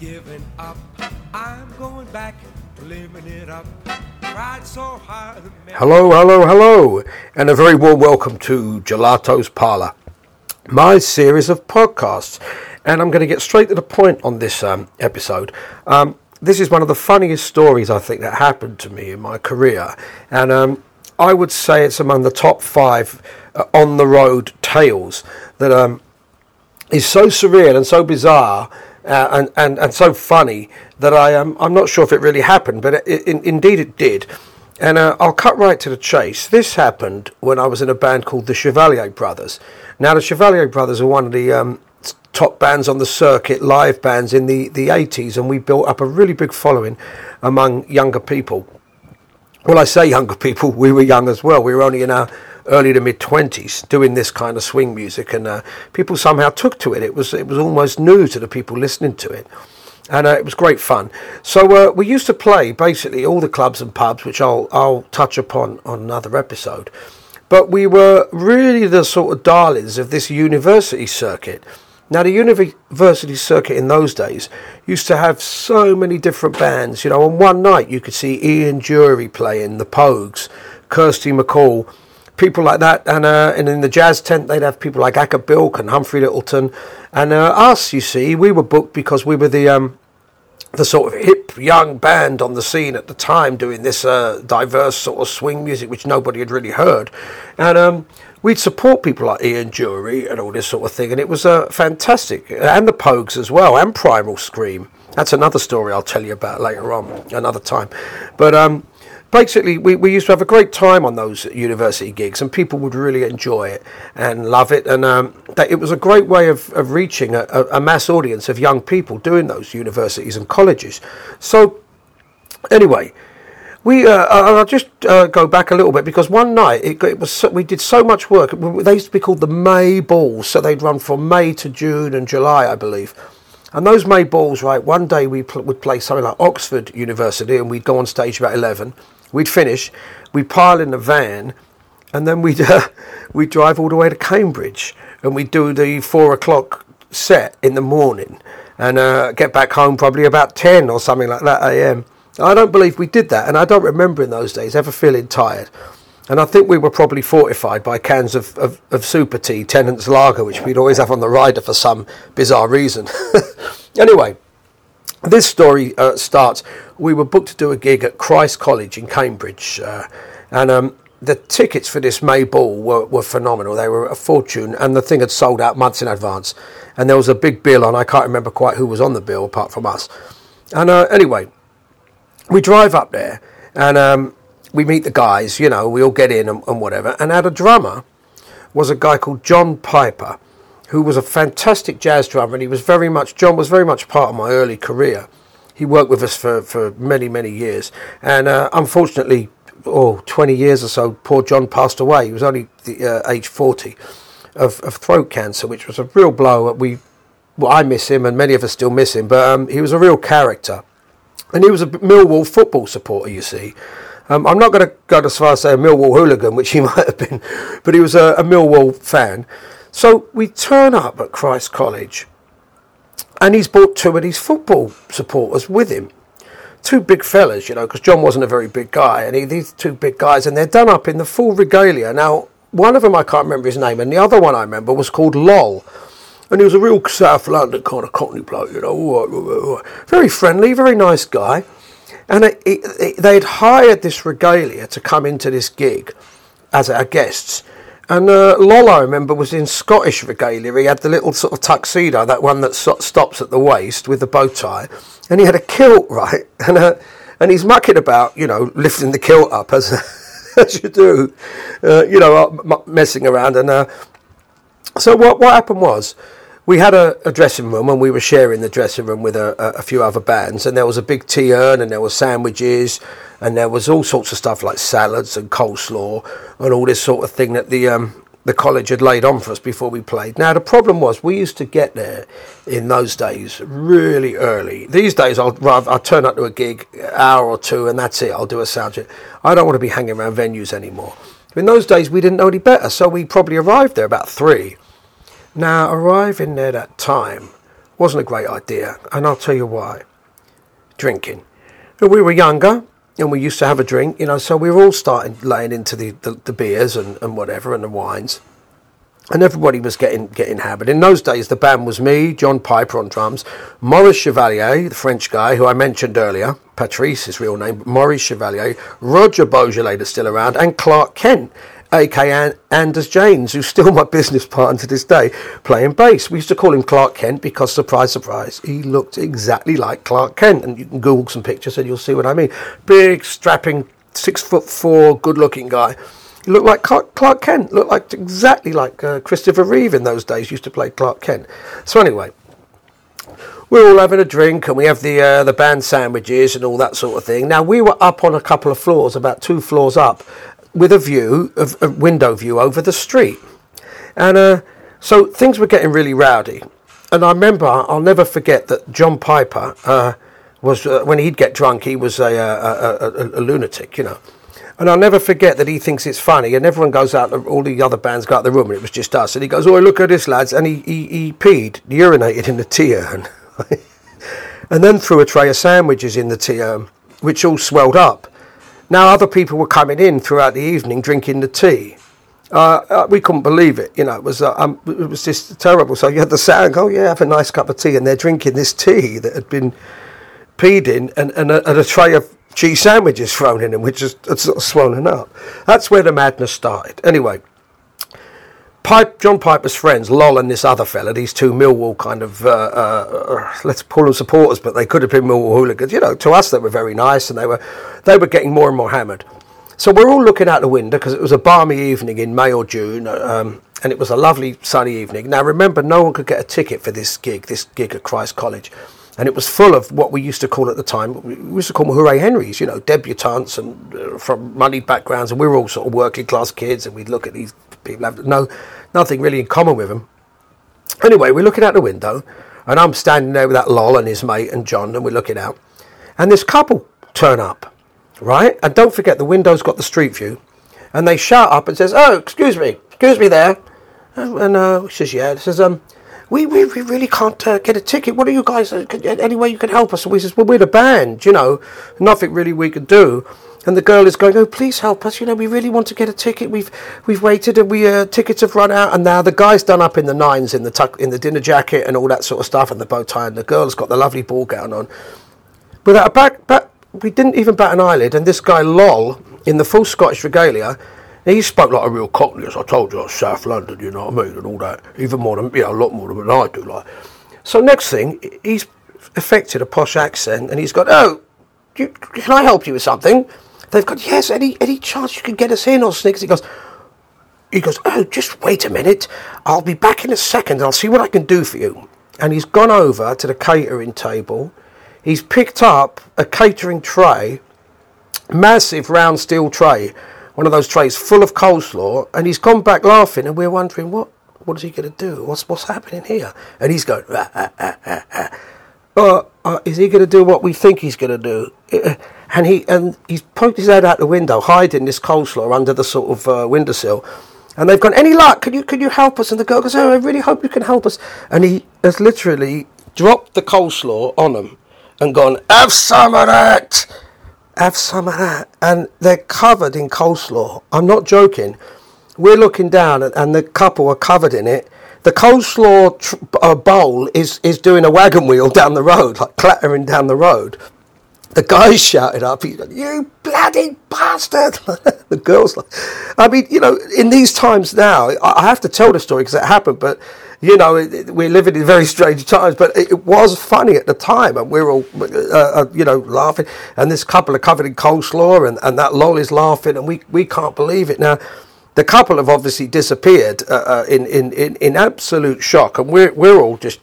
Giving up. I'm going back living it up. So. Hello, hello, hello, and a very warm welcome to Gelato's Parlour, my series of podcasts. And I'm going to get straight to the point on this um, episode. Um, this is one of the funniest stories I think that happened to me in my career, and um, I would say it's among the top five uh, on the road tales that um, is so surreal and so bizarre uh, and, and, and so funny that I am I'm not sure if it really happened, but it, it, indeed it did. And uh, I'll cut right to the chase. This happened when I was in a band called the Chevalier Brothers. Now, the Chevalier Brothers are one of the um, top bands on the circuit, live bands in the, the 80s, and we built up a really big following among younger people. Well, I say younger people, we were young as well. We were only in our early to mid 20s doing this kind of swing music, and uh, people somehow took to it. It was, it was almost new to the people listening to it. And uh, it was great fun. So uh, we used to play basically all the clubs and pubs, which I'll, I'll touch upon on another episode. But we were really the sort of darlings of this university circuit. Now, the university circuit in those days used to have so many different bands. You know, on one night you could see Ian Dury playing, the Pogues, Kirsty MacColl, people like that. And, uh, and in the jazz tent, they'd have people like Acker Bilk and Humphrey Lyttelton. And uh, us, you see, we were booked because we were the. Um, the sort of hip young band on the scene at the time doing this uh, diverse sort of swing music which nobody had really heard. And um, we'd support people like Ian Dury and all this sort of thing and it was uh, fantastic. And the Pogues as well and Primal Scream. That's another story I'll tell you about later on another time. But um, basically we, we used to have a great time on those university gigs and people would really enjoy it and love it and um, that it was a great way of, of reaching a, a, mass audience of young people doing those universities and colleges so anyway we uh, I'll just uh, go back a little bit because one night it, it was so, we did so much work. They used to be called the May Balls, so they'd run from May to June and July, I believe. And those May balls, right? One day we pl- would play something like Oxford University, and we'd go on stage about eleven. We'd finish, we'd pile in the van, and then we'd uh, we'd drive all the way to Cambridge, and we'd do the four o'clock set in the morning, and uh, get back home probably about ten or something like that a.m. I don't believe we did that, and I don't remember in those days ever feeling tired. And I think we were probably fortified by cans of, of, of super tea, Tennent's Lager, which we'd always have on the rider for some bizarre reason. anyway, this story uh, starts. We were booked to do a gig at Christ College in Cambridge, uh, and um, the tickets for this May ball were, were phenomenal. They were a fortune, and the thing had sold out months in advance. And there was a big bill on. I can't remember quite who was on the bill apart from us. And uh, anyway, we drive up there, and um, we meet the guys. You know, we all get in and, and whatever. And our drummer was a guy called John Piper who was a fantastic jazz drummer, and he was very much John was very much part of my early career. He worked with us for, for many many years, and uh, unfortunately, oh, 20 years or so, poor John passed away. He was only the, uh, age 40 of, of throat cancer, which was a real blow. We, well, I miss him, and many of us still miss him, but um, he was a real character, and he was a Millwall football supporter. You see. Um, I'm not going to go as far as say a Millwall hooligan, which he might have been, but he was a, a Millwall fan. So we turn up at Christ College, and he's brought two of these football supporters with him. Two big fellas, you know, because John wasn't a very big guy, and he, these two big guys, and they're done up in the full regalia. Now, one of them I can't remember his name, and the other one I remember was called Lol. And he was a real South London kind of cockney bloke, you know, very friendly, very nice guy. And it, it, it, they'd hired this regalia to come into this gig as our guests. And uh, Lol, I remember, was in Scottish regalia. He had the little sort of tuxedo, that one that so- stops at the waist with the bow tie. And he had a kilt, right? And, uh, and he's mucking about, you know, lifting the kilt up as, as you do, uh, you know, m- messing around. And uh, so what, what happened was, we had a, a, dressing room and we were sharing the dressing room with a, a, few other bands and there was a big tea urn and there were sandwiches and there was all sorts of stuff like salads and coleslaw and all this sort of thing that the um, the college had laid on for us before we played. Now the problem was we used to get there in those days really early. These days I'll I'll turn up to a gig hour or two and that's it. I'll do a sound check. I don't want to be hanging around venues anymore. In those days we didn't know any better, so we probably arrived there about three. Now arriving there that time wasn't a great idea, and I'll tell you why. Drinking. We were younger, and we used to have a drink, you know, so we were all starting laying into the, the, the beers and, and whatever and the wines. And everybody was getting getting hammered. In those days, the band was me, John Piper on drums, Maurice Chevalier, the French guy who I mentioned earlier, Patrice, his real name, Maurice Chevalier, Roger Beaujolais is still around, and Clark Kent aka Anders Janes, who's still my business partner to this day, playing bass. We used to call him Clark Kent because, surprise, surprise, he looked exactly like Clark Kent. And you can Google some pictures and you'll see what I mean. Big, strapping, six foot four, good looking guy. He looked like Clark, Kent, looked like exactly like uh, Christopher Reeve in those days, used to play Clark Kent. So, anyway, we're all having a drink and we have the uh, the band sandwiches and all that sort of thing. Now we were up on a couple of floors, about two floors up, with a view of a window view over the street, and uh, so things were getting really rowdy. And I remember, I'll never forget that John Piper uh, was uh, when he'd get drunk, he was a, a, a, a, lunatic, you know. And I'll never forget that he thinks it's funny, and everyone goes out, all the other bands go out the room, and it was just us. And he goes, "Oh, look at this, lads!" And he he, he peed, urinated in the tea urn, and then threw a tray of sandwiches in the tea urn, which all swelled up. Now, other people were coming in throughout the evening drinking the tea. Uh, uh, we couldn't believe it. You know, it was uh, um, it was just terrible. So you had the sound, oh yeah, have a nice cup of tea, and they're drinking this tea that had been peed in, and, and, a, and a tray of cheese sandwiches thrown in, and which is sort of swollen up. That's where the madness started. Anyway, Pipe, John Piper's friends, Lol and this other fella, these two Millwall kind of, uh, uh, let's call them supporters, but they could have been Millwall hooligans. You know, to us they were very nice, and they were they were getting more and more hammered. So we're all looking out the window because it was a balmy evening in May or June, um, and it was a lovely sunny evening. Now remember, no one could get a ticket for this gig, this gig at Christ College, and it was full of what we used to call at the time, we used to call them hooray Henrys, you know, debutantes and uh, from moneyed backgrounds, and we were all sort of working class kids, and we'd look at these people have no nothing really in common with them. Anyway, we're looking out the window, and I'm standing there with that lol and his mate and John, and we're looking out, and this couple turn up right? And don't forget the window's got the street view, and they shout up and says, "Oh, excuse me, excuse me there," and uh, says, "Yeah," it says, "Um." We, we, we really can't uh, get a ticket. What are you guys? Uh, any way you can help us? And we says, well, we're the band, you know, nothing really we can do. And the girl is going, oh, please help us. You know, we really want to get a ticket. We've we've waited and we uh, tickets have run out. And now the guy's done up in the nines in the tuck, in the dinner jacket and all that sort of stuff and the bow tie. And the girl's got the lovely ball gown on. Without a back, back we didn't even bat an eyelid, and this guy Lol, in the full Scottish regalia, he spoke like a real Cockney, as I told you, South London, you know what I mean, and all that, even more than, know, a lot more than I do, like. So next thing, he's affected a posh accent, and he's got, oh, you, can I help you with something? They've got, yes, any any chance you can get us in, or Snigs? He goes, he goes, oh, just wait a minute, I'll be back in a second, I'll see what I can do for you. And he's gone over to the catering table, he's picked up a catering tray, massive round steel tray, one of those trays full of coleslaw, and he's gone back laughing, and we're wondering what what is he going to do? What's what's happening here? And he's going, ah, ah, ah, uh, uh, is he going to do what we think he's going to do? Uh, and he and he's poked his head out the window, hiding this coleslaw under the sort of uh, windowsill. And they've gone, any luck? Can you can you help us? And the girl goes, oh, I really hope you can help us. And he has literally dropped the coleslaw on them and gone, have some of that, have some of that. And they're covered in coleslaw. I'm not joking. We're looking down and, and the couple are covered in it. The coleslaw tr- uh, bowl is, is doing a wagon wheel down the road, like clattering down the road. The guy shouted up, "You bloody bastard!" the girls, like, I mean, you know, in these times now, I have to tell the story because it happened, but you know, we're living in very strange times, but it was funny at the time, and we are all, uh, uh, you know, laughing. And this couple are covered in coleslaw, and, and that lol is laughing, and we, we can't believe it. Now, the couple have obviously disappeared uh, uh, in, in, in, in absolute shock, and we're, we're all just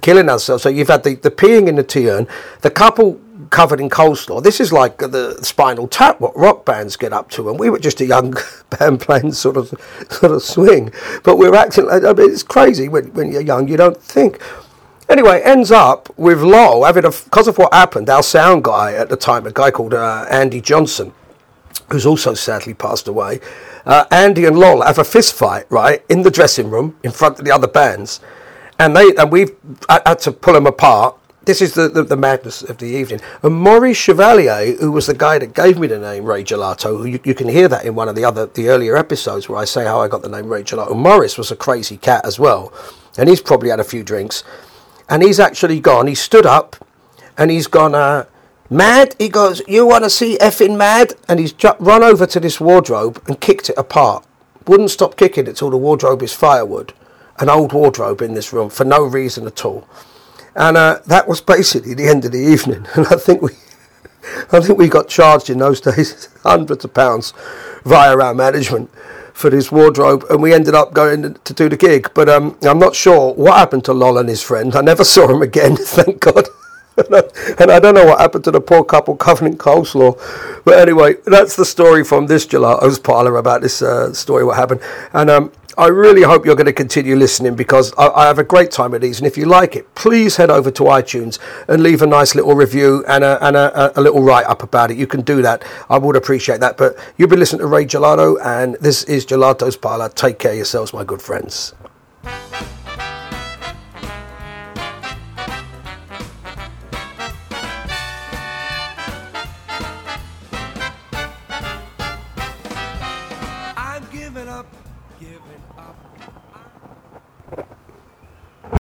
killing ourselves. So you've had the, the peeing in the tea urn, the couple covered in coleslaw. This is like the Spinal Tap, what rock bands get up to, and we were just a young band playing sort of sort of swing, but we're acting. Like, I mean, it's crazy when when you're young, you don't think. Anyway, ends up with Lol having a because of what happened. Our sound guy at the time, a guy called uh, Andy Johnson, who's also sadly passed away. Uh, Andy and Lol have a fist fight right in the dressing room in front of the other bands, and they and we've had to pull them apart this is the, the, the, madness of the evening. And Maurice Chevalier, who was the guy that gave me the name Ray Gelato, you, you, can hear that in one of the other the earlier episodes where I say how I got the name Ray Gelato. Maurice was a crazy cat as well, and he's probably had a few drinks, and he's actually gone. He stood up, and he's gone. Uh, mad? He goes, You want to see effing mad? And he's ju- run over to this wardrobe and kicked it apart. Wouldn't stop kicking it till the wardrobe is firewood. An old wardrobe in this room for no reason at all. And uh, that was basically the end of the evening. And I think we, I think we got charged in those days hundreds of pounds via our management for this wardrobe, and we ended up going to do the gig. But um, I'm not sure what happened to Lol and his friend. I never saw him again, thank God. and I don't know what happened to the poor couple covering coleslaw. But anyway, that's the story from this gelato's parlour about this uh, story, what happened. And um, I really hope you're going to continue listening because I, I, have a great time with these. And if you like it, please head over to iTunes and leave a nice little review and a, and a, a little write up about it. You can do that. I would appreciate that. But you've been listening to Ray Gelato, and this is Gelato's Parlour. Take care yourselves, my good friends.